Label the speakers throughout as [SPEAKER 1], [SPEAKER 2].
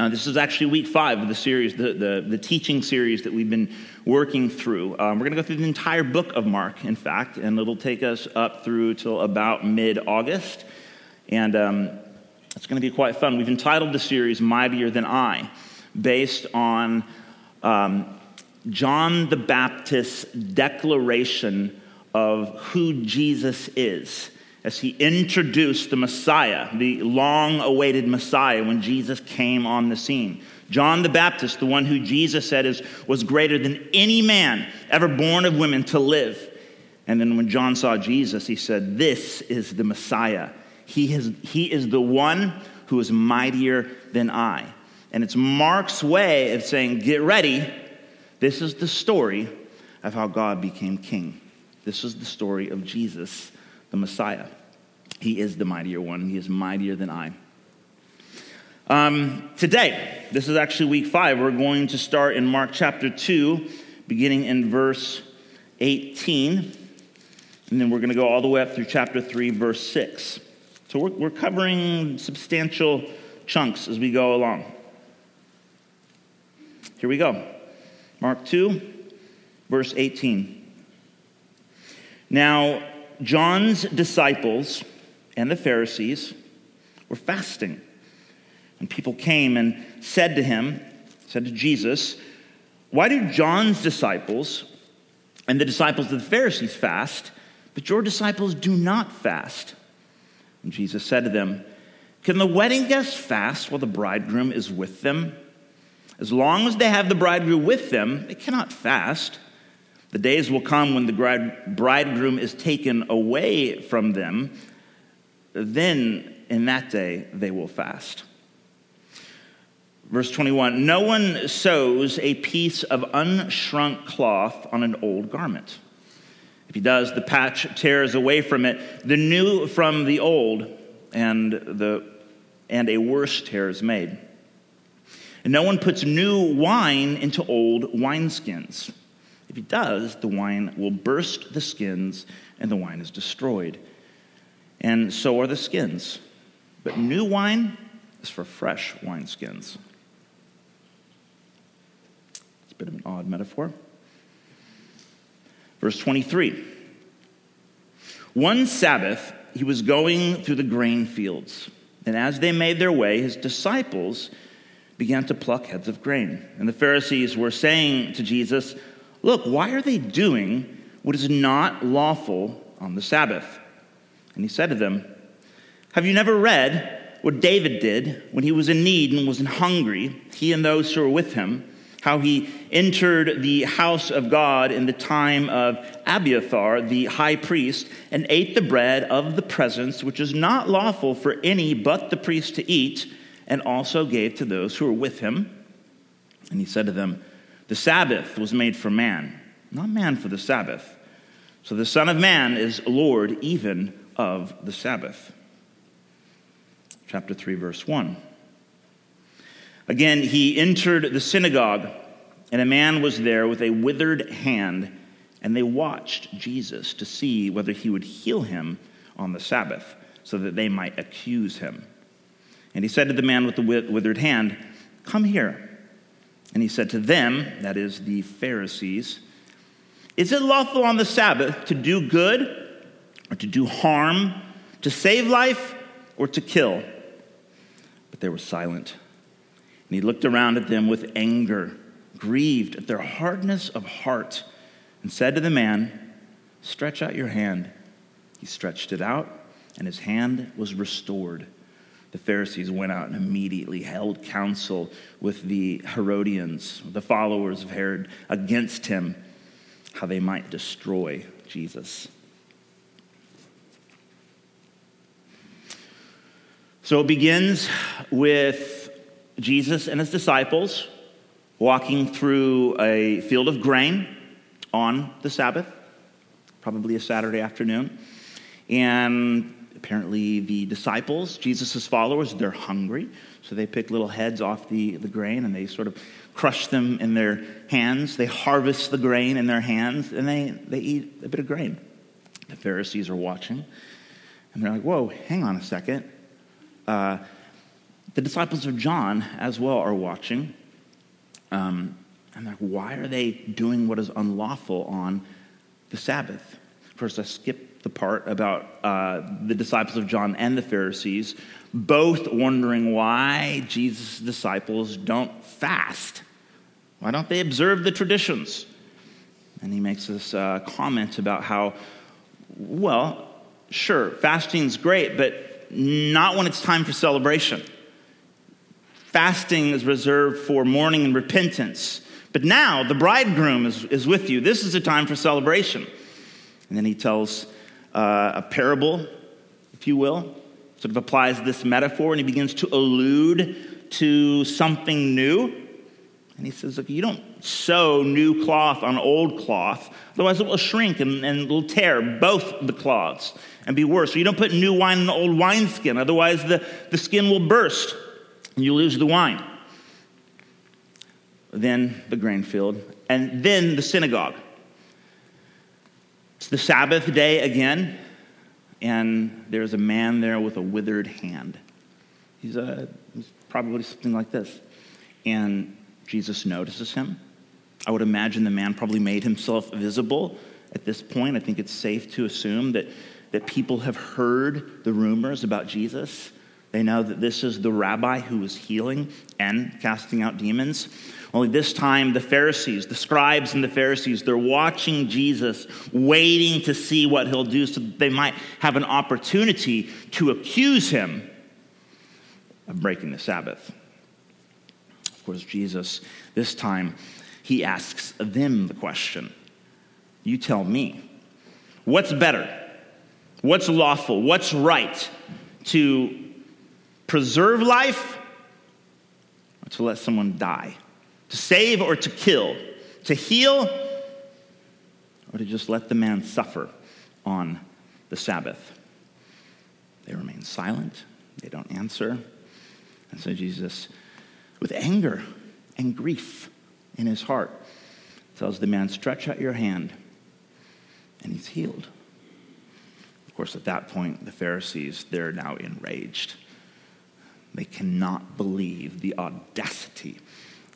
[SPEAKER 1] Uh, this is actually week five of the series, the, the, the teaching series that we've been working through. Um, we're going to go through the entire book of Mark, in fact, and it'll take us up through till about mid August. And um, it's going to be quite fun. We've entitled the series Mightier Than I, based on um, John the Baptist's declaration of who Jesus is as he introduced the Messiah, the long awaited Messiah, when Jesus came on the scene. John the Baptist, the one who Jesus said is, was greater than any man ever born of women to live. And then when John saw Jesus, he said, This is the Messiah. He, has, he is the one who is mightier than I. And it's Mark's way of saying, Get ready. This is the story of how God became king. This is the story of Jesus the Messiah. He is the mightier one, he is mightier than I. Um, today, this is actually week five. We're going to start in Mark chapter 2, beginning in verse 18. And then we're going to go all the way up through chapter 3, verse 6. So we're, we're covering substantial chunks as we go along. Here we go. Mark 2, verse 18. Now, John's disciples and the Pharisees were fasting. And people came and said to him, said to Jesus, Why do John's disciples and the disciples of the Pharisees fast, but your disciples do not fast? And Jesus said to them, Can the wedding guests fast while the bridegroom is with them? As long as they have the bridegroom with them, they cannot fast. The days will come when the bridegroom is taken away from them. Then, in that day, they will fast. Verse 21 No one sews a piece of unshrunk cloth on an old garment. If he does, the patch tears away from it, the new from the old, and, the, and a worse tear is made. And no one puts new wine into old wineskins. If he does, the wine will burst the skins and the wine is destroyed. And so are the skins. But new wine is for fresh wineskins. It's a bit of an odd metaphor. Verse 23 One Sabbath, he was going through the grain fields, and as they made their way, his disciples began to pluck heads of grain. And the Pharisees were saying to Jesus, Look, why are they doing what is not lawful on the Sabbath? And he said to them, Have you never read what David did when he was in need and was hungry, he and those who were with him? How he entered the house of God in the time of Abiathar, the high priest, and ate the bread of the presence, which is not lawful for any but the priest to eat, and also gave to those who were with him. And he said to them, the Sabbath was made for man, not man for the Sabbath. So the Son of Man is Lord even of the Sabbath. Chapter 3, verse 1. Again, he entered the synagogue, and a man was there with a withered hand, and they watched Jesus to see whether he would heal him on the Sabbath, so that they might accuse him. And he said to the man with the withered hand, Come here. And he said to them, that is the Pharisees, Is it lawful on the Sabbath to do good or to do harm, to save life or to kill? But they were silent. And he looked around at them with anger, grieved at their hardness of heart, and said to the man, Stretch out your hand. He stretched it out, and his hand was restored the Pharisees went out and immediately held counsel with the Herodians, the followers of Herod, against him, how they might destroy Jesus. So it begins with Jesus and his disciples walking through a field of grain on the Sabbath, probably a Saturday afternoon. And apparently the disciples, Jesus' followers, they're hungry. So they pick little heads off the, the grain and they sort of crush them in their hands. They harvest the grain in their hands and they, they eat a bit of grain. The Pharisees are watching and they're like, whoa, hang on a second. Uh, the disciples of John as well are watching. Um, and they're like, why are they doing what is unlawful on the Sabbath? First, I skipped the part about uh, the disciples of John and the Pharisees, both wondering why Jesus' disciples don't fast. Why don't they observe the traditions? And he makes this uh, comment about how, well, sure, fasting's great, but not when it's time for celebration. Fasting is reserved for mourning and repentance. But now the bridegroom is, is with you. This is a time for celebration. And then he tells uh, a parable, if you will, sort of applies this metaphor, and he begins to allude to something new. And he says, Look, you don't sew new cloth on old cloth, otherwise it will shrink and, and it'll tear both the cloths and be worse. Or you don't put new wine in the old wineskin, otherwise the, the skin will burst and you lose the wine. Then the grain field, and then the synagogue. It's the Sabbath day again, and there's a man there with a withered hand. He's, a, he's probably something like this. And Jesus notices him. I would imagine the man probably made himself visible at this point. I think it's safe to assume that, that people have heard the rumors about Jesus they know that this is the rabbi who is healing and casting out demons. Only this time, the Pharisees, the scribes and the Pharisees, they're watching Jesus, waiting to see what he'll do so that they might have an opportunity to accuse him of breaking the Sabbath. Of course, Jesus, this time, he asks them the question You tell me, what's better? What's lawful? What's right? To preserve life or to let someone die, to save or to kill, to heal or to just let the man suffer on the Sabbath. They remain silent, they don't answer. And so Jesus, with anger and grief in his heart, tells the man, Stretch out your hand. And he's healed. Of course, at that point, the Pharisees, they're now enraged. They cannot believe the audacity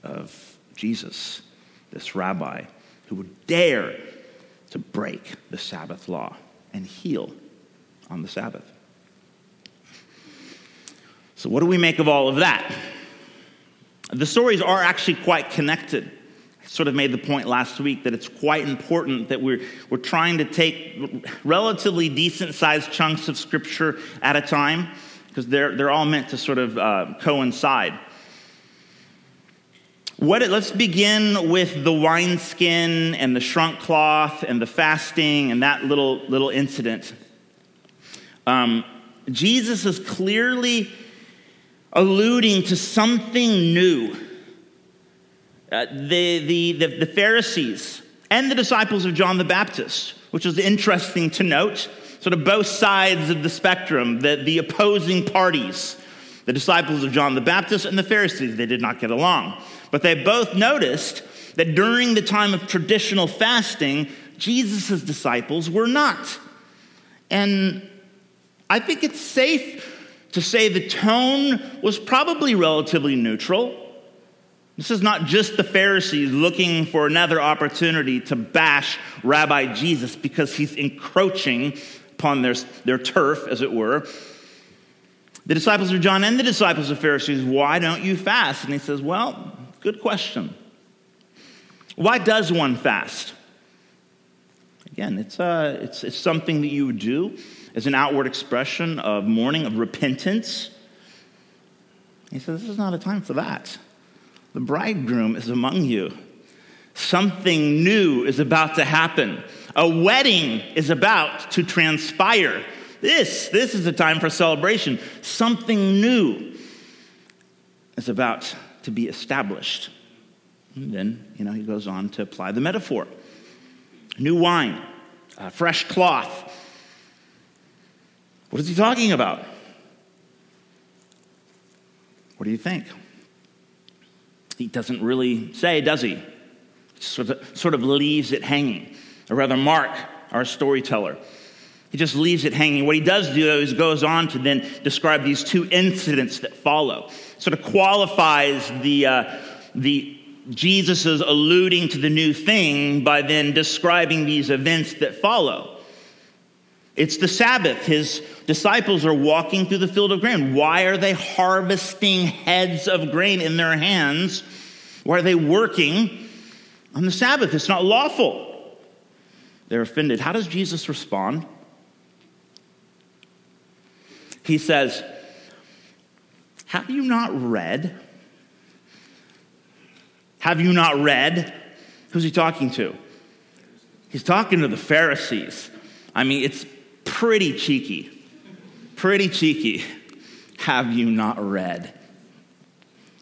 [SPEAKER 1] of Jesus, this rabbi, who would dare to break the Sabbath law and heal on the Sabbath. So, what do we make of all of that? The stories are actually quite connected. I sort of made the point last week that it's quite important that we're, we're trying to take relatively decent sized chunks of scripture at a time because they're, they're all meant to sort of uh, coincide. What it, let's begin with the wineskin and the shrunk cloth and the fasting and that little, little incident. Um, Jesus is clearly alluding to something new. Uh, the, the, the, the Pharisees and the disciples of John the Baptist, which is interesting to note sort of both sides of the spectrum, the, the opposing parties. The disciples of John the Baptist and the Pharisees, they did not get along. But they both noticed that during the time of traditional fasting, Jesus' disciples were not. And I think it's safe to say the tone was probably relatively neutral. This is not just the Pharisees looking for another opportunity to bash Rabbi Jesus because he's encroaching upon their, their turf, as it were. The disciples of John and the disciples of Pharisees, why don't you fast? And he says, Well, good question. Why does one fast? Again, it's, uh, it's, it's something that you would do as an outward expression of mourning, of repentance. He says, This is not a time for that. The bridegroom is among you. Something new is about to happen. A wedding is about to transpire. This, this is a time for celebration. Something new is about to be established. And then, you know, he goes on to apply the metaphor new wine, uh, fresh cloth. What is he talking about? What do you think? He doesn't really say, does he? Sort of, sort of leaves it hanging or rather, Mark, our storyteller, He just leaves it hanging. What he does do is goes on to then describe these two incidents that follow. Sort of qualifies the, uh, the Jesus is alluding to the new thing by then describing these events that follow. It's the Sabbath. His disciples are walking through the field of grain. Why are they harvesting heads of grain in their hands? Why are they working on the Sabbath? It's not lawful. They're offended. How does Jesus respond? He says, Have you not read? Have you not read? Who's he talking to? He's talking to the Pharisees. I mean, it's pretty cheeky. Pretty cheeky. Have you not read?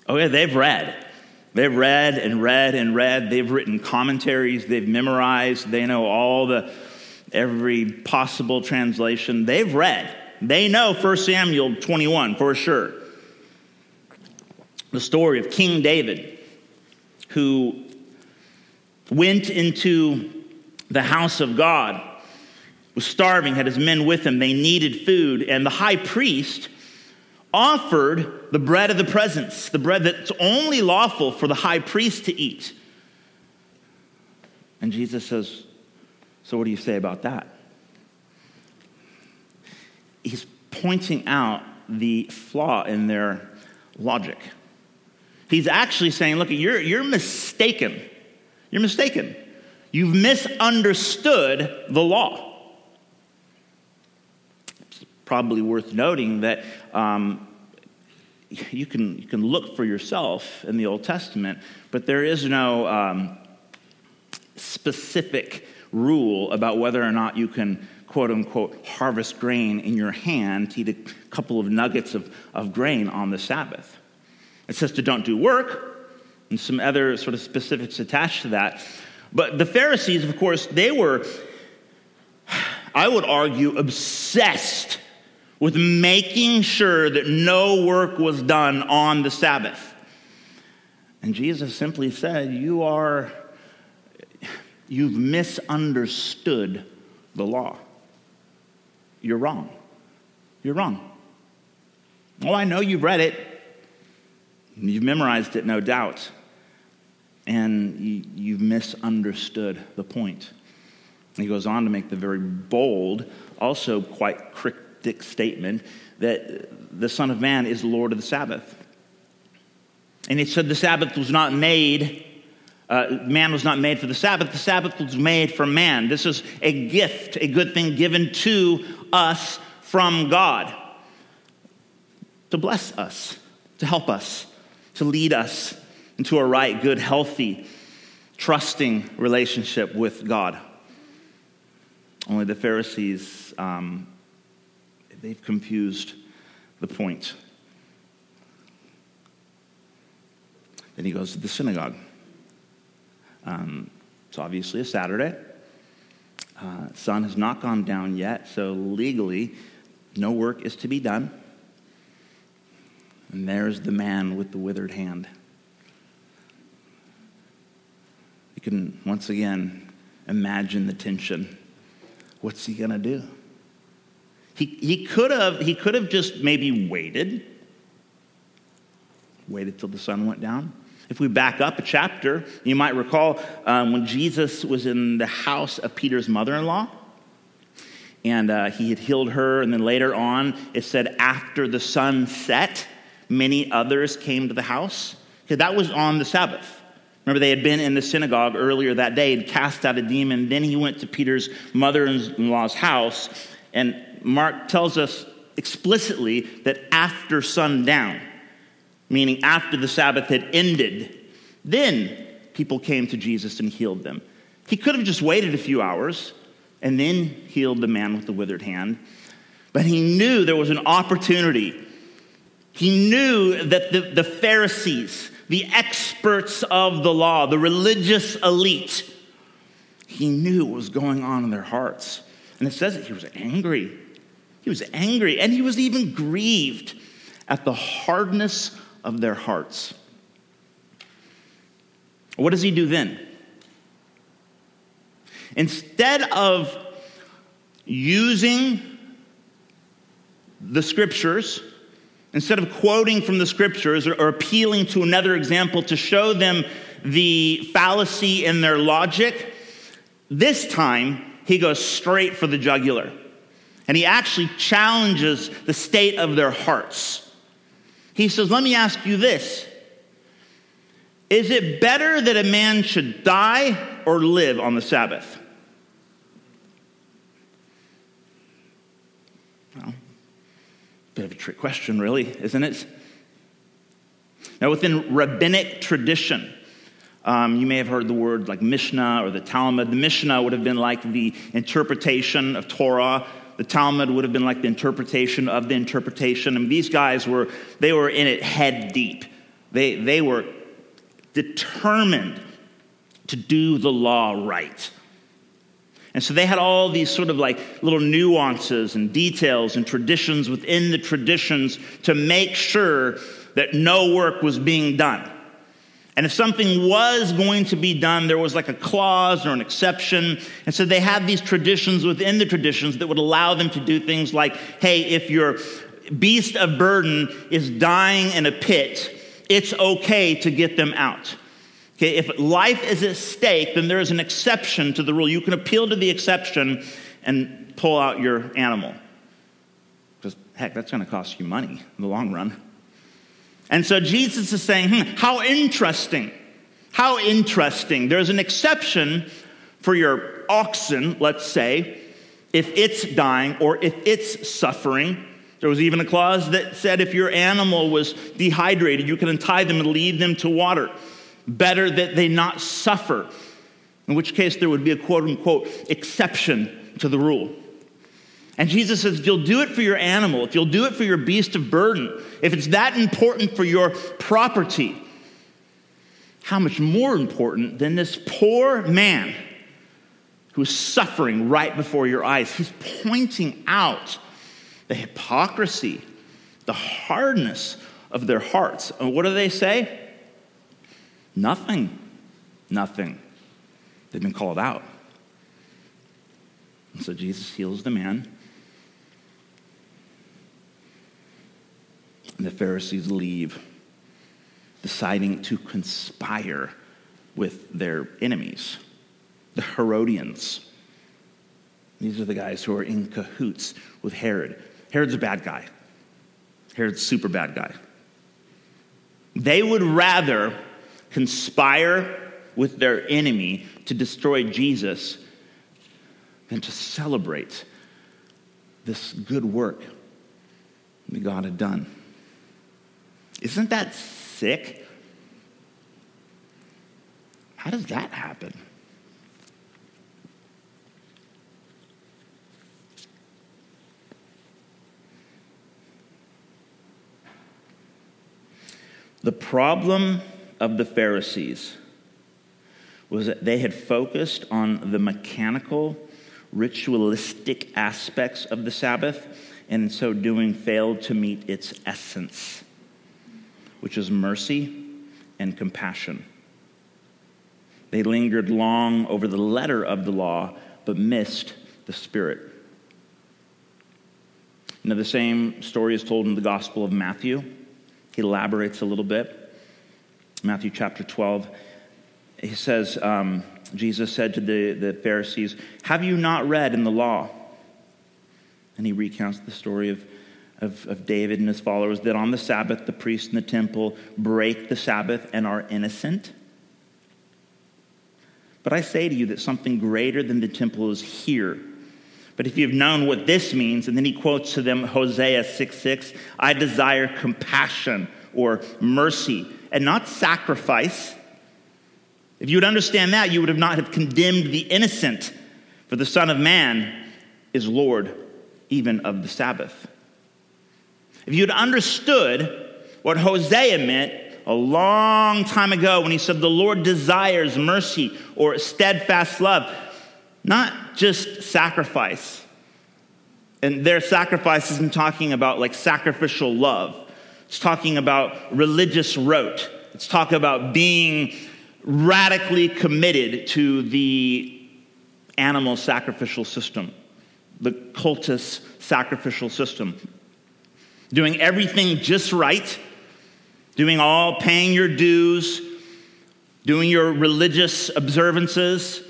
[SPEAKER 1] Oh, yeah, they've read. They've read and read and read. They've written commentaries. They've memorized. They know all the, every possible translation. They've read. They know 1 Samuel 21 for sure. The story of King David, who went into the house of God, was starving, had his men with him. They needed food, and the high priest offered the bread of the presence, the bread that's only lawful for the high priest to eat. And Jesus says, So, what do you say about that? he's pointing out the flaw in their logic. He's actually saying, look, you're, you're mistaken. You're mistaken. You've misunderstood the law. Probably worth noting that um, you, can, you can look for yourself in the Old Testament, but there is no um, specific rule about whether or not you can quote unquote harvest grain in your hand to eat a couple of nuggets of, of grain on the Sabbath. It says to don't do work and some other sort of specifics attached to that. But the Pharisees, of course, they were, I would argue, obsessed with making sure that no work was done on the Sabbath. And Jesus simply said, You are, you've misunderstood the law. You're wrong. You're wrong. Oh, I know you've read it. You've memorized it, no doubt. And you, have misunderstood the point. He goes on to make the very bold, also quite cryptic statement that the Son of Man is Lord of the Sabbath. And he said the Sabbath was not made uh, man was not made for the Sabbath, the Sabbath was made for man. This is a gift, a good thing given to us from God to bless us, to help us, to lead us into a right, good, healthy, trusting relationship with God. Only the Pharisees, um, they've confused the point. Then he goes to the synagogue. Um, it's obviously a Saturday. Uh, sun has not gone down yet, so legally, no work is to be done. And there's the man with the withered hand. You can once again imagine the tension. What's he going to do? He, he, could have, he could have just maybe waited, waited till the sun went down. If we back up a chapter, you might recall um, when Jesus was in the house of Peter's mother in law, and uh, he had healed her, and then later on, it said, after the sun set, many others came to the house. Because that was on the Sabbath. Remember, they had been in the synagogue earlier that day and cast out a demon. Then he went to Peter's mother in law's house, and Mark tells us explicitly that after sundown, meaning after the Sabbath had ended, then people came to Jesus and healed them. He could have just waited a few hours and then healed the man with the withered hand, but he knew there was an opportunity. He knew that the, the Pharisees, the experts of the law, the religious elite, he knew what was going on in their hearts. And it says that he was angry. He was angry, and he was even grieved at the hardness of their hearts. What does he do then? Instead of using the scriptures instead of quoting from the scriptures or, appealing to another example to show them the fallacy in their logic, this time he goes straight for the jugular. And he actually challenges the state of their hearts. He says, Let me ask you this Is it better that a man should die or live on the Sabbath? Well, bit of a trick question, really, isn't it? Now, within rabbinic tradition, um, you may have heard the word like Mishnah or the Talmud. The Mishnah would have been like the interpretation of Torah. The Talmud would have been like the interpretation of the interpretation. And these guys were, they were in it head deep. They, they were determined to do the law right. And so they had all these sort of like little nuances and details and traditions within the traditions to make sure that no work was being done. And if something was going to be done, there was like a clause or an exception. And so they had these traditions within the traditions that would allow them to do things like hey, if your beast of burden is dying in a pit, it's okay to get them out. Okay, if life is at stake, then there is an exception to the rule. You can appeal to the exception and pull out your animal. Because, heck, that's going to cost you money in the long run. And so Jesus is saying, hmm, how interesting. How interesting. There's an exception for your oxen, let's say, if it's dying or if it's suffering. There was even a clause that said if your animal was dehydrated, you could untie them and lead them to water. Better that they not suffer, in which case there would be a quote unquote exception to the rule. And Jesus says, if you'll do it for your animal, if you'll do it for your beast of burden, if it's that important for your property, how much more important than this poor man who is suffering right before your eyes? He's pointing out the hypocrisy, the hardness of their hearts. And what do they say? Nothing. Nothing. They've been called out. And so Jesus heals the man. And the Pharisees leave, deciding to conspire with their enemies, the Herodians. These are the guys who are in cahoots with Herod. Herod's a bad guy. Herod's a super bad guy. They would rather conspire with their enemy to destroy Jesus than to celebrate this good work that God had done. Isn't that sick? How does that happen? The problem of the Pharisees was that they had focused on the mechanical, ritualistic aspects of the Sabbath, and in so doing, failed to meet its essence, which is mercy and compassion. They lingered long over the letter of the law, but missed the spirit. Now, the same story is told in the Gospel of Matthew. He elaborates a little bit. Matthew chapter 12, he says, um, Jesus said to the, the Pharisees, Have you not read in the law? And he recounts the story of, of, of David and his followers that on the Sabbath, the priests in the temple break the Sabbath and are innocent. But I say to you that something greater than the temple is here. But if you've known what this means, and then he quotes to them Hosea 6 6, I desire compassion or mercy and not sacrifice. If you would understand that, you would have not have condemned the innocent, for the Son of Man is Lord even of the Sabbath. If you had understood what Hosea meant a long time ago when he said, The Lord desires mercy or steadfast love, not just sacrifice. And their sacrifice isn't talking about like sacrificial love. It's talking about religious rote. It's talking about being radically committed to the animal sacrificial system, the cultist sacrificial system. Doing everything just right, doing all, paying your dues, doing your religious observances,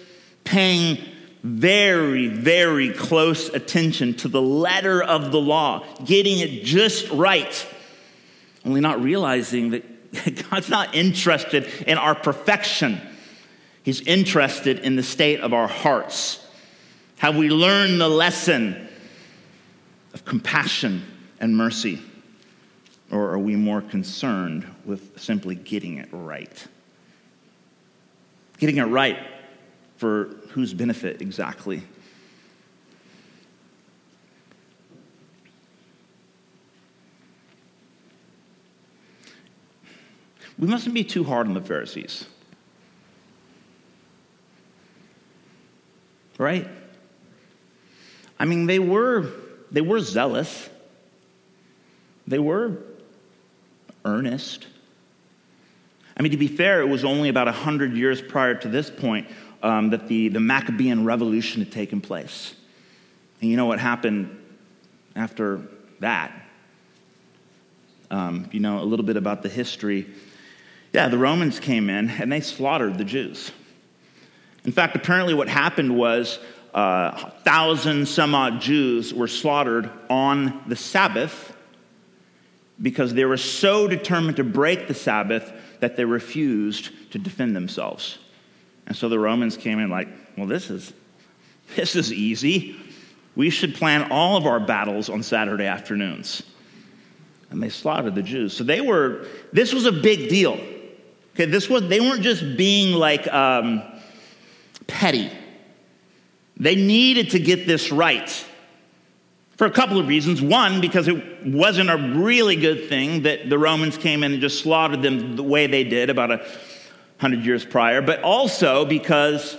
[SPEAKER 1] paying very, very close attention to the letter of the law, getting it just right, only not realizing that God's not interested in our perfection. He's interested in the state of our hearts. Have we learned the lesson of compassion and mercy? Or are we more concerned with simply getting it right? Getting it right for whose benefit exactly? We mustn't be too hard on the Pharisees. Right? I mean, they were, they were zealous. They were earnest. I mean, to be fair, it was only about 100 years prior to this point um, that the, the Maccabean Revolution had taken place. And you know what happened after that? Um, you know a little bit about the history, yeah, the Romans came in and they slaughtered the Jews. In fact, apparently, what happened was uh, thousand some odd Jews were slaughtered on the Sabbath because they were so determined to break the Sabbath that they refused to defend themselves. And so the Romans came in like, well, this is, this is easy. We should plan all of our battles on Saturday afternoons. And they slaughtered the Jews. So they were, this was a big deal. Okay, this was, they weren't just being like um, petty. They needed to get this right for a couple of reasons. One, because it wasn't a really good thing that the Romans came in and just slaughtered them the way they did about a hundred years prior, but also because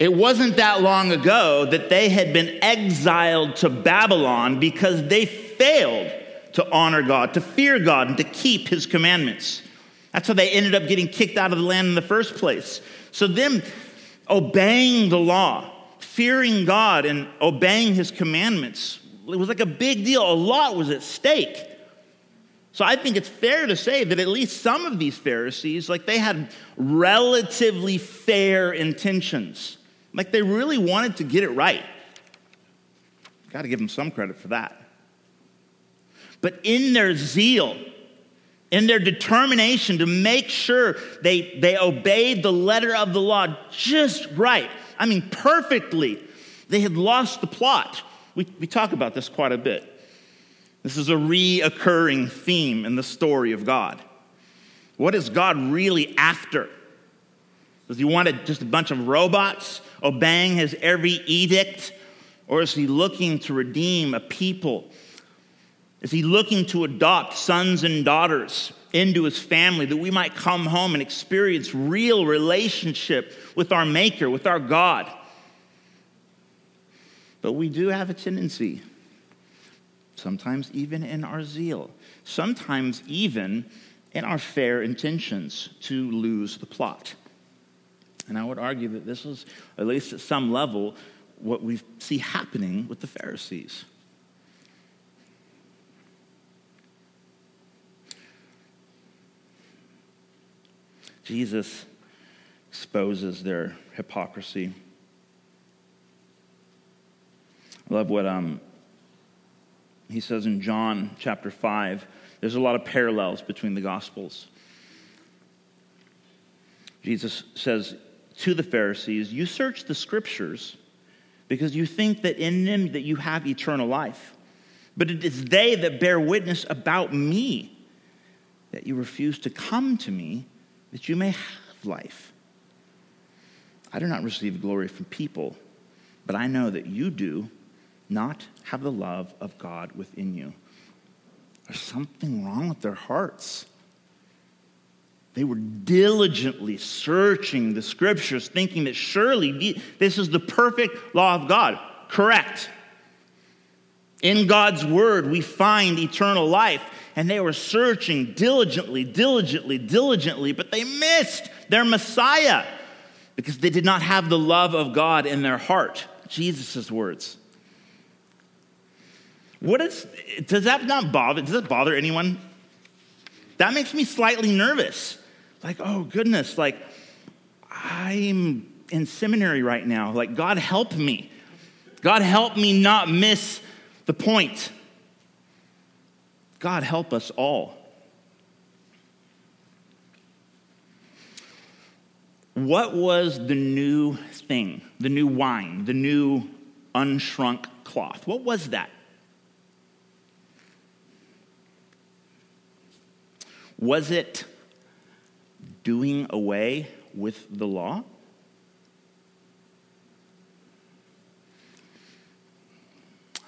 [SPEAKER 1] it wasn't that long ago that they had been exiled to Babylon because they failed to honor God, to fear God, and to keep his commandments. That's how they ended up getting kicked out of the land in the first place. So, them obeying the law, fearing God, and obeying his commandments, it was like a big deal. A lot was at stake. So I think it's fair to say that at least some of these Pharisees, like they had relatively fair intentions. Like they really wanted to get it right. Got to give them some credit for that. But in their zeal, in their determination to make sure they, they obeyed the letter of the law just right, I mean, perfectly, they had lost the plot. We, we talk about this quite a bit. This is a reoccurring theme in the story of God. What is God really after? Does he want just a bunch of robots obeying his every edict? Or is he looking to redeem a people? Is he looking to adopt sons and daughters into his family that we might come home and experience real relationship with our Maker, with our God? But we do have a tendency sometimes even in our zeal, sometimes even in our fair intentions to lose the plot. And I would argue that this is, at least at some level, what we see happening with the Pharisees. Jesus exposes their hypocrisy. I love what um, he says in John chapter 5, there's a lot of parallels between the Gospels. Jesus says to the Pharisees, You search the scriptures because you think that in them that you have eternal life. But it is they that bear witness about me that you refuse to come to me that you may have life. I do not receive glory from people, but I know that you do not have the love of God within you. There's something wrong with their hearts. They were diligently searching the scriptures, thinking that surely this is the perfect law of God. Correct. In God's word, we find eternal life. And they were searching diligently, diligently, diligently, but they missed their Messiah because they did not have the love of God in their heart. Jesus' words? What is, does that not bother, does that bother anyone? That makes me slightly nervous. Like, oh goodness, like, I'm in seminary right now. Like, God help me. God help me not miss the point. God help us all. What was the new thing, the new wine, the new unshrunk cloth? What was that? Was it doing away with the law?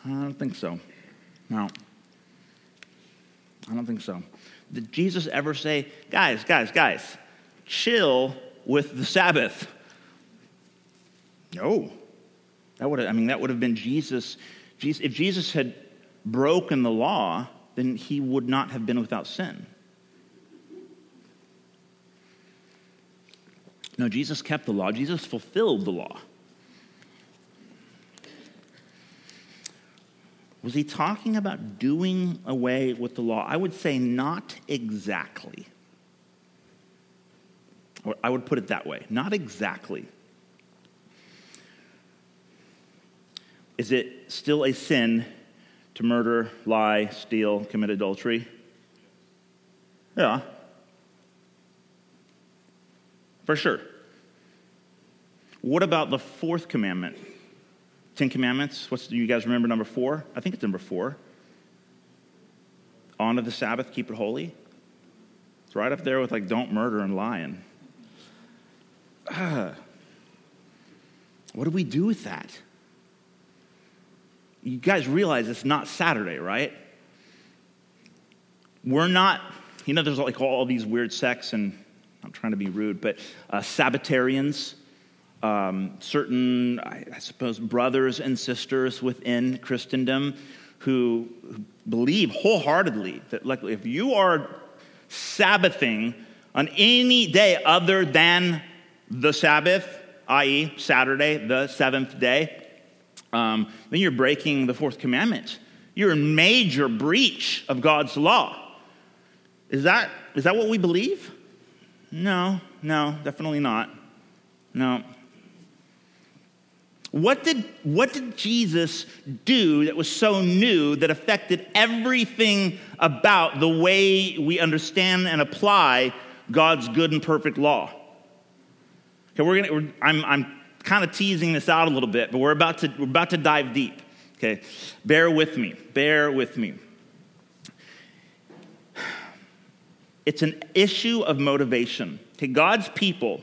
[SPEAKER 1] I don't think so. No. I don't think so. Did Jesus ever say, guys, guys, guys, chill with the Sabbath? No. That would have, I mean, that would have been Jesus. Jesus. If Jesus had broken the law, then he would not have been without sin. No, Jesus kept the law. Jesus fulfilled the law. Was he talking about doing away with the law? I would say not exactly. Or I would put it that way not exactly. Is it still a sin to murder, lie, steal, commit adultery? Yeah. For sure. What about the fourth commandment? Ten Commandments. What's do you guys remember number four? I think it's number four. Honor the Sabbath, keep it holy. It's right up there with like don't murder and lying. Uh, what do we do with that? You guys realize it's not Saturday, right? We're not, you know, there's like all these weird sects, and I'm trying to be rude, but uh, Sabbatarians um, certain, I, I suppose, brothers and sisters within Christendom who believe wholeheartedly that like, if you are Sabbathing on any day other than the Sabbath, i.e., Saturday, the seventh day, um, then you're breaking the fourth commandment. You're in major breach of God's law. Is that, is that what we believe? No, no, definitely not. No. What did, what did Jesus do that was so new that affected everything about the way we understand and apply God's good and perfect law? Okay, we're gonna, we're, I'm, I'm kind of teasing this out a little bit, but we're about to, we're about to dive deep. Okay, bear with me, bear with me. It's an issue of motivation. Okay, God's people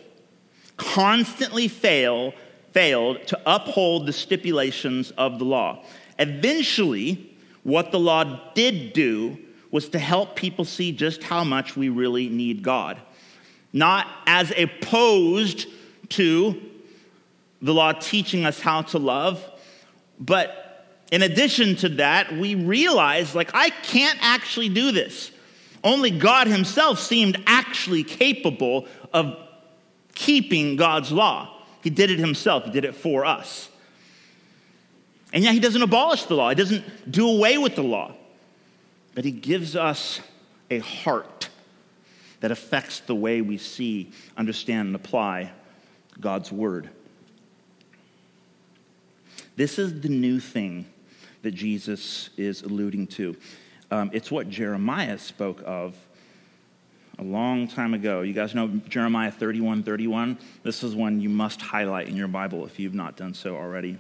[SPEAKER 1] constantly fail failed to uphold the stipulations of the law. Eventually, what the law did do was to help people see just how much we really need God. Not as opposed to the law teaching us how to love, but in addition to that, we realized like, I can't actually do this. Only God Himself seemed actually capable of keeping God's law. He did it himself, He did it for us. And yet, He doesn't abolish the law, He doesn't do away with the law, but He gives us a heart that affects the way we see, understand, and apply God's word. This is the new thing that Jesus is alluding to. Um, it's what Jeremiah spoke of a long time ago. You guys know Jeremiah 31 31? This is one you must highlight in your Bible if you've not done so already.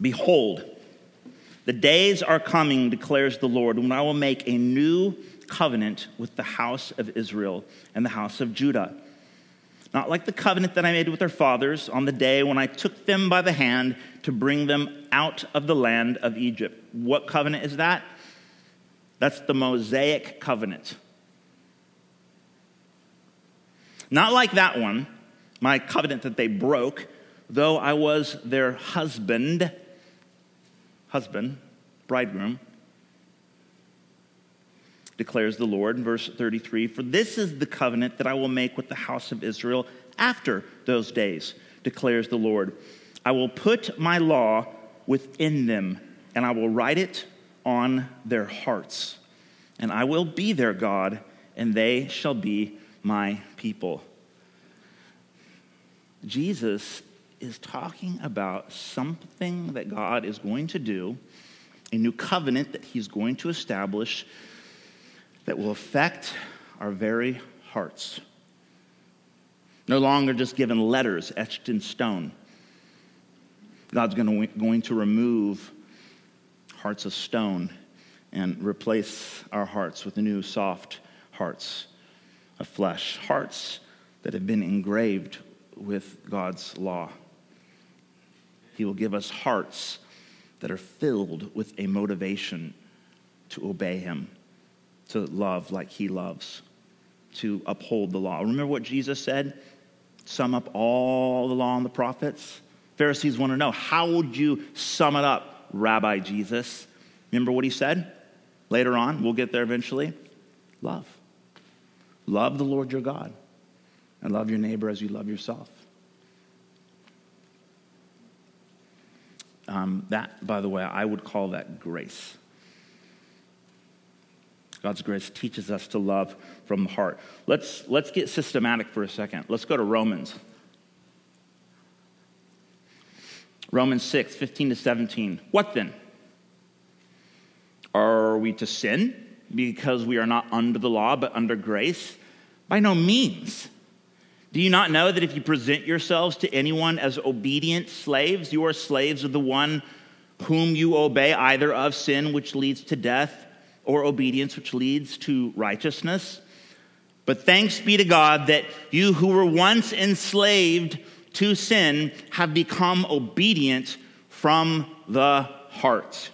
[SPEAKER 1] Behold, the days are coming, declares the Lord, when I will make a new covenant with the house of Israel and the house of Judah. Not like the covenant that I made with their fathers on the day when I took them by the hand to bring them out of the land of Egypt. What covenant is that? That's the Mosaic covenant. Not like that one, my covenant that they broke, though I was their husband, husband, bridegroom, declares the Lord in verse 33 For this is the covenant that I will make with the house of Israel after those days, declares the Lord. I will put my law within them, and I will write it on their hearts. And I will be their God, and they shall be my people. Jesus is talking about something that God is going to do, a new covenant that he's going to establish that will affect our very hearts. No longer just given letters etched in stone. God's going to, going to remove hearts of stone and replace our hearts with new, soft hearts of flesh, hearts that have been engraved with God's law. He will give us hearts that are filled with a motivation to obey Him, to love like He loves, to uphold the law. Remember what Jesus said? Sum up all the law and the prophets. Pharisees want to know how would you sum it up, Rabbi Jesus? Remember what he said? Later on, we'll get there eventually. Love. Love the Lord your God and love your neighbor as you love yourself. Um, that, by the way, I would call that grace. God's grace teaches us to love from the heart. Let's, let's get systematic for a second. Let's go to Romans. Romans 6, 15 to 17. What then? Are we to sin because we are not under the law but under grace? By no means. Do you not know that if you present yourselves to anyone as obedient slaves, you are slaves of the one whom you obey, either of sin, which leads to death, or obedience, which leads to righteousness? But thanks be to God that you who were once enslaved to sin have become obedient from the heart.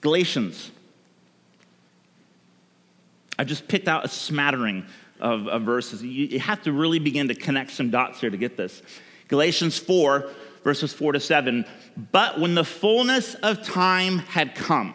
[SPEAKER 1] Galatians I just picked out a smattering of, of verses. You, you have to really begin to connect some dots here to get this. Galatians 4, verses 4 to 7. But when the fullness of time had come,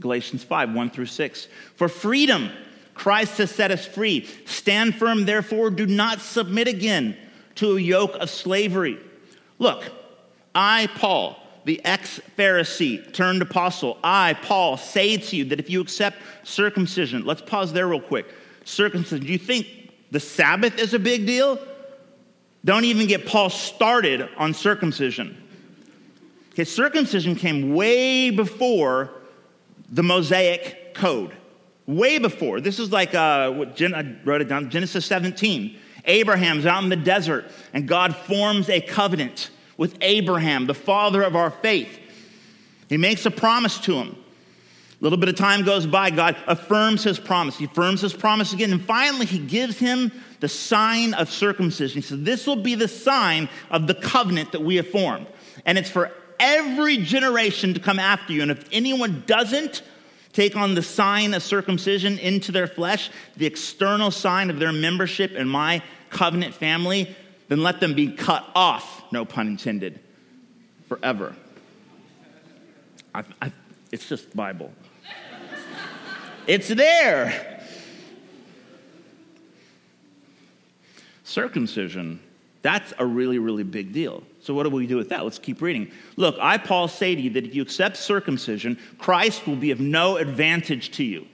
[SPEAKER 1] Galatians 5, 1 through 6. For freedom, Christ has set us free. Stand firm, therefore, do not submit again to a yoke of slavery. Look, I, Paul, the ex Pharisee turned apostle, I, Paul, say to you that if you accept circumcision, let's pause there real quick circumcision. Do you think the Sabbath is a big deal? Don't even get Paul started on circumcision. Okay, circumcision came way before the Mosaic code. Way before. This is like, uh, what Gen- I wrote it down, Genesis 17. Abraham's out in the desert, and God forms a covenant with Abraham, the father of our faith. He makes a promise to him. A little bit of time goes by, God affirms his promise. He affirms his promise again, and finally he gives him the sign of circumcision. He said, This will be the sign of the covenant that we have formed. And it's for every generation to come after you. And if anyone doesn't take on the sign of circumcision into their flesh, the external sign of their membership in my covenant family, then let them be cut off, no pun intended, forever. I, I, it's just Bible. It's there. Circumcision, that's a really, really big deal. So, what do we do with that? Let's keep reading. Look, I, Paul, say to you that if you accept circumcision, Christ will be of no advantage to you.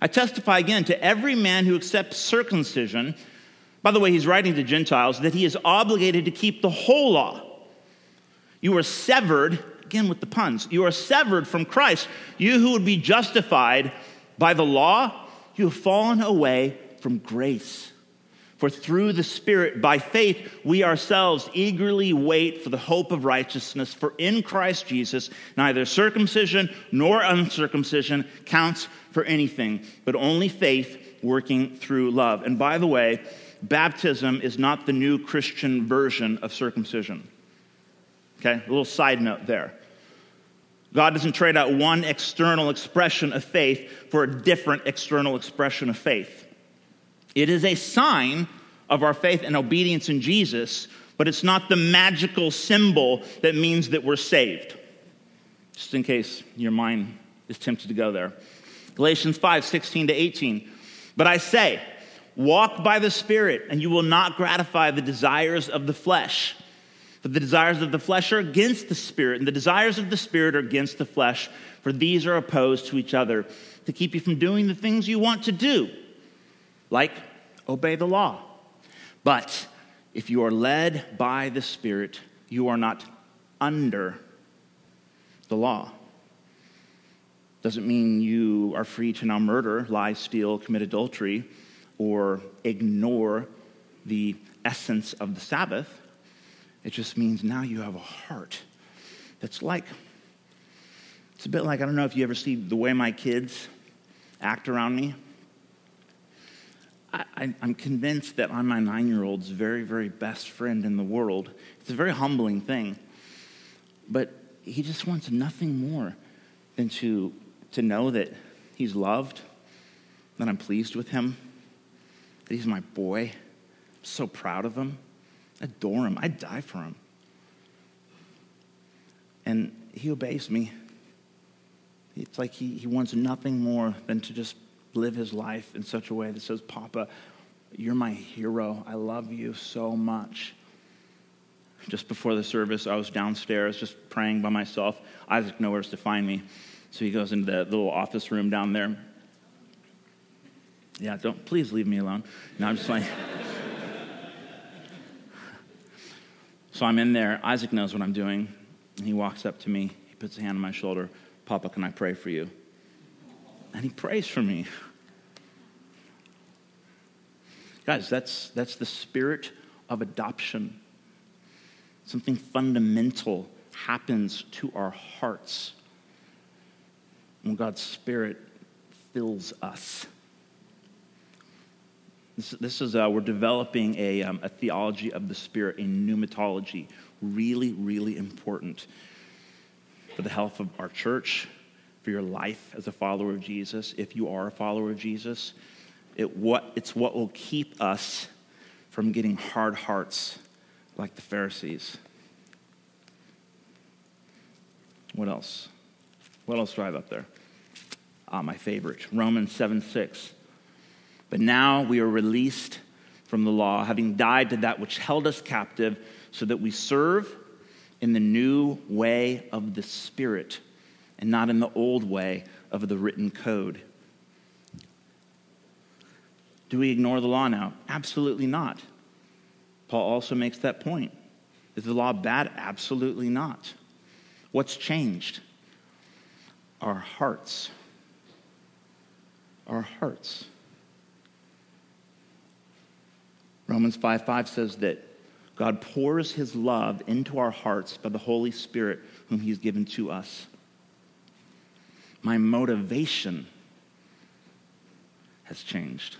[SPEAKER 1] I testify again to every man who accepts circumcision, by the way, he's writing to Gentiles, that he is obligated to keep the whole law. You are severed, again with the puns, you are severed from Christ. You who would be justified by the law, you have fallen away from grace. For through the Spirit, by faith, we ourselves eagerly wait for the hope of righteousness. For in Christ Jesus, neither circumcision nor uncircumcision counts for anything, but only faith working through love. And by the way, baptism is not the new Christian version of circumcision. Okay, a little side note there. God doesn't trade out one external expression of faith for a different external expression of faith. It is a sign of our faith and obedience in Jesus, but it's not the magical symbol that means that we're saved. Just in case your mind is tempted to go there. Galatians 5 16 to 18. But I say, walk by the Spirit, and you will not gratify the desires of the flesh. For the desires of the flesh are against the Spirit, and the desires of the Spirit are against the flesh, for these are opposed to each other to keep you from doing the things you want to do, like obey the law. But if you are led by the Spirit, you are not under the law. Doesn't mean you are free to now murder, lie, steal, commit adultery, or ignore the essence of the Sabbath. It just means now you have a heart that's like, it's a bit like, I don't know if you ever see the way my kids act around me. I, am convinced that I'm my nine year old's very, very best friend in the world. It's a very humbling thing. But he just wants nothing more than to, to know that he's loved, that I'm pleased with him, that he's my boy. I'm so proud of him adore him. I'd die for him. And he obeys me. It's like he, he wants nothing more than to just live his life in such a way that says, Papa, you're my hero. I love you so much. Just before the service, I was downstairs just praying by myself. Isaac knows to find me. So he goes into the little office room down there. Yeah, don't, please leave me alone. No, I'm just like. So I'm in there. Isaac knows what I'm doing. And he walks up to me. He puts a hand on my shoulder. Papa, can I pray for you? And he prays for me. Guys, that's, that's the spirit of adoption. Something fundamental happens to our hearts when God's Spirit fills us. This, this is, uh, we're developing a, um, a theology of the Spirit, a pneumatology. Really, really important for the health of our church, for your life as a follower of Jesus. If you are a follower of Jesus, it, what, it's what will keep us from getting hard hearts like the Pharisees. What else? What else have up there? Ah, my favorite Romans 7 6. But now we are released from the law, having died to that which held us captive, so that we serve in the new way of the Spirit and not in the old way of the written code. Do we ignore the law now? Absolutely not. Paul also makes that point. Is the law bad? Absolutely not. What's changed? Our hearts. Our hearts. Romans 5 5 says that God pours his love into our hearts by the Holy Spirit, whom he's given to us. My motivation has changed.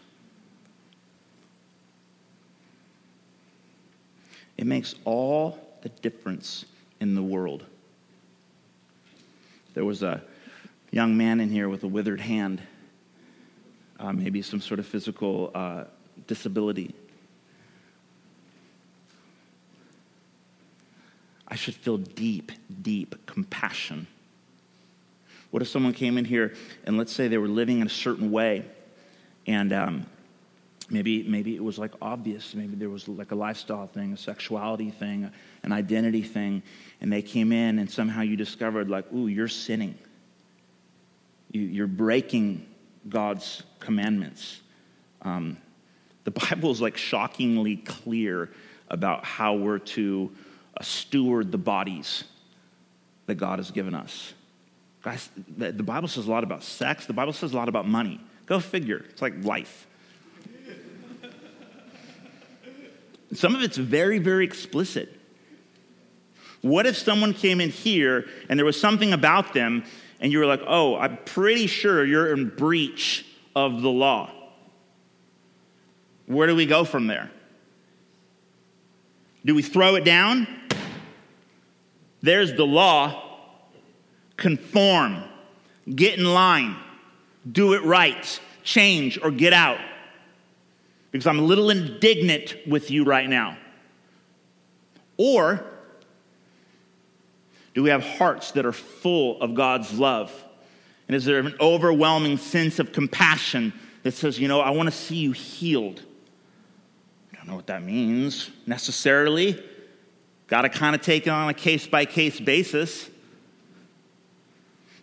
[SPEAKER 1] It makes all the difference in the world. There was a young man in here with a withered hand, uh, maybe some sort of physical uh, disability. I should feel deep, deep compassion. What if someone came in here and let's say they were living in a certain way and um, maybe, maybe it was like obvious, maybe there was like a lifestyle thing, a sexuality thing, an identity thing, and they came in and somehow you discovered, like, ooh, you're sinning. You, you're breaking God's commandments. Um, the Bible is like shockingly clear about how we're to steward the bodies that God has given us. Guys, the Bible says a lot about sex, the Bible says a lot about money. Go figure. It's like life. Some of it's very, very explicit. What if someone came in here and there was something about them and you were like, oh, I'm pretty sure you're in breach of the law? Where do we go from there? Do we throw it down? There's the law. Conform, get in line, do it right, change, or get out. Because I'm a little indignant with you right now. Or do we have hearts that are full of God's love? And is there an overwhelming sense of compassion that says, you know, I want to see you healed? I don't know what that means necessarily. Got to kind of take it on a case by case basis.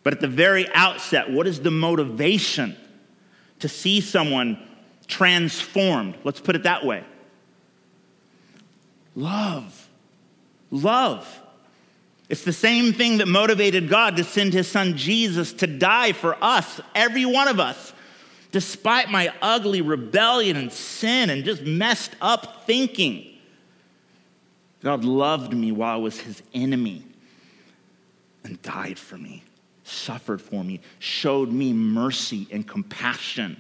[SPEAKER 1] But at the very outset, what is the motivation to see someone transformed? Let's put it that way love. Love. It's the same thing that motivated God to send his son Jesus to die for us, every one of us. Despite my ugly rebellion and sin and just messed up thinking, God loved me while I was his enemy and died for me, suffered for me, showed me mercy and compassion.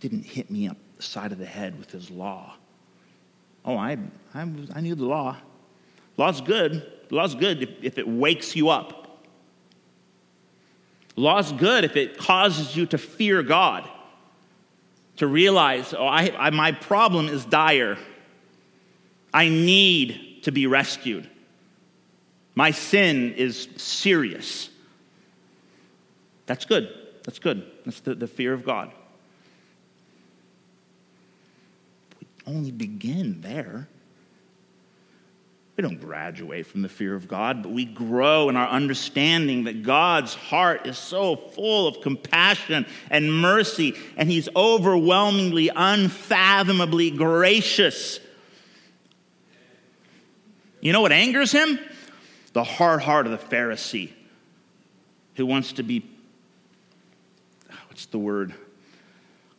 [SPEAKER 1] Didn't hit me up the side of the head with his law. Oh, I, I, I knew the law. Law's good. Law's good if, if it wakes you up. Law's good if it causes you to fear God, to realize, oh, I, I, my problem is dire. I need to be rescued. My sin is serious. That's good. That's good. That's the, the fear of God. We only begin there. We don't graduate from the fear of God, but we grow in our understanding that God's heart is so full of compassion and mercy, and He's overwhelmingly, unfathomably gracious. You know what angers Him? The hard heart of the Pharisee who wants to be, what's the word?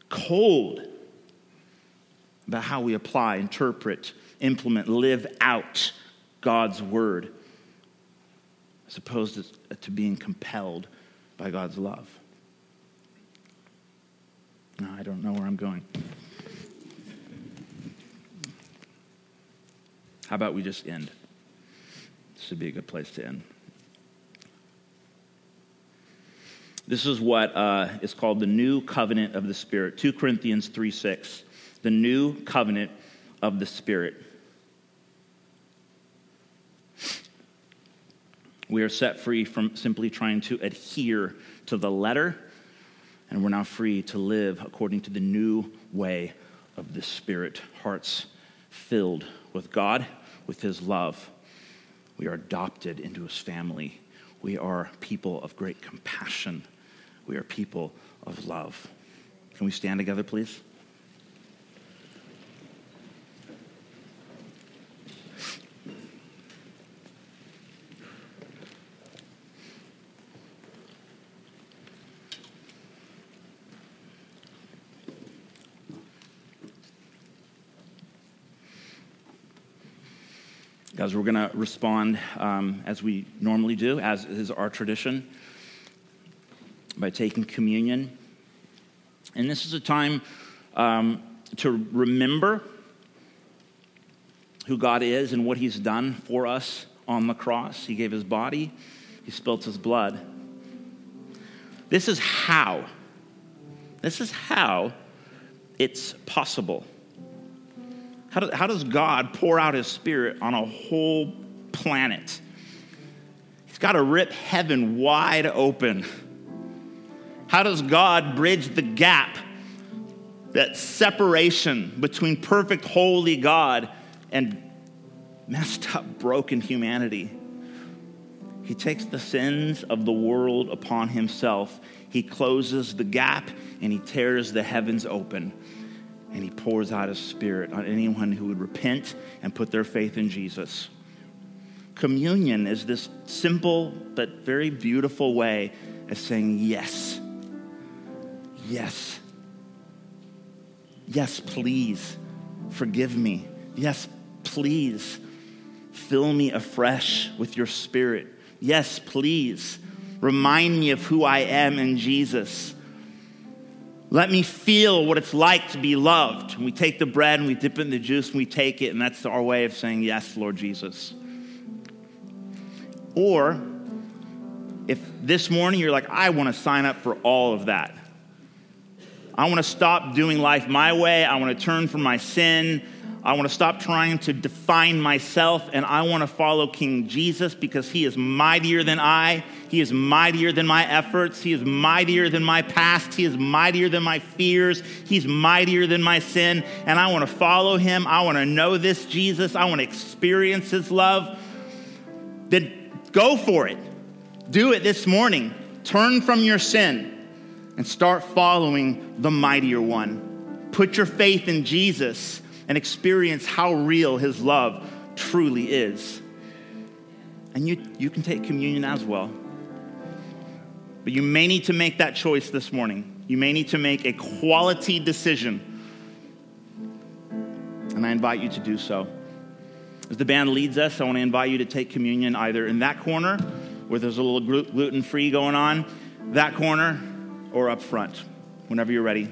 [SPEAKER 1] Cold about how we apply, interpret, implement, live out God's word as opposed to, uh, to being compelled by God's love. I don't know where I'm going. How about we just end? This would be a good place to end. This is what uh, is called the new covenant of the Spirit. 2 Corinthians 3 6. The new covenant of the Spirit. We are set free from simply trying to adhere to the letter, and we're now free to live according to the new way of the Spirit. Hearts filled with God, with His love. We are adopted into His family. We are people of great compassion. We are people of love. Can we stand together, please? Guys, we're going to respond um, as we normally do, as is our tradition, by taking communion. And this is a time um, to remember who God is and what He's done for us on the cross. He gave His body, He spilt His blood. This is how, this is how it's possible how, do, how does God pour out his spirit on a whole planet? He's got to rip heaven wide open. How does God bridge the gap, that separation between perfect, holy God and messed up, broken humanity? He takes the sins of the world upon himself. He closes the gap and he tears the heavens open and he pours out his spirit on anyone who would repent and put their faith in Jesus. Communion is this simple but very beautiful way of saying yes. Yes. Yes, please forgive me. Yes, please fill me afresh with your spirit. Yes, please remind me of who I am in Jesus. Let me feel what it's like to be loved. We take the bread and we dip it in the juice and we take it, and that's our way of saying, Yes, Lord Jesus. Or if this morning you're like, I want to sign up for all of that. I want to stop doing life my way. I want to turn from my sin. I want to stop trying to define myself and I want to follow King Jesus because he is mightier than I. He is mightier than my efforts. He is mightier than my past. He is mightier than my fears. He's mightier than my sin. And I want to follow him. I want to know this Jesus. I want to experience his love. Then go for it. Do it this morning. Turn from your sin and start following the mightier one. Put your faith in Jesus and experience how real his love truly is. And you, you can take communion as well. But you may need to make that choice this morning. You may need to make a quality decision. And I invite you to do so. As the band leads us, I want to invite you to take communion either in that corner where there's a little gluten free going on, that corner, or up front, whenever you're ready.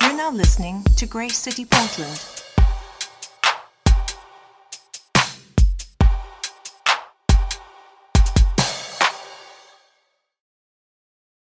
[SPEAKER 2] You're now listening to Grace City Portland.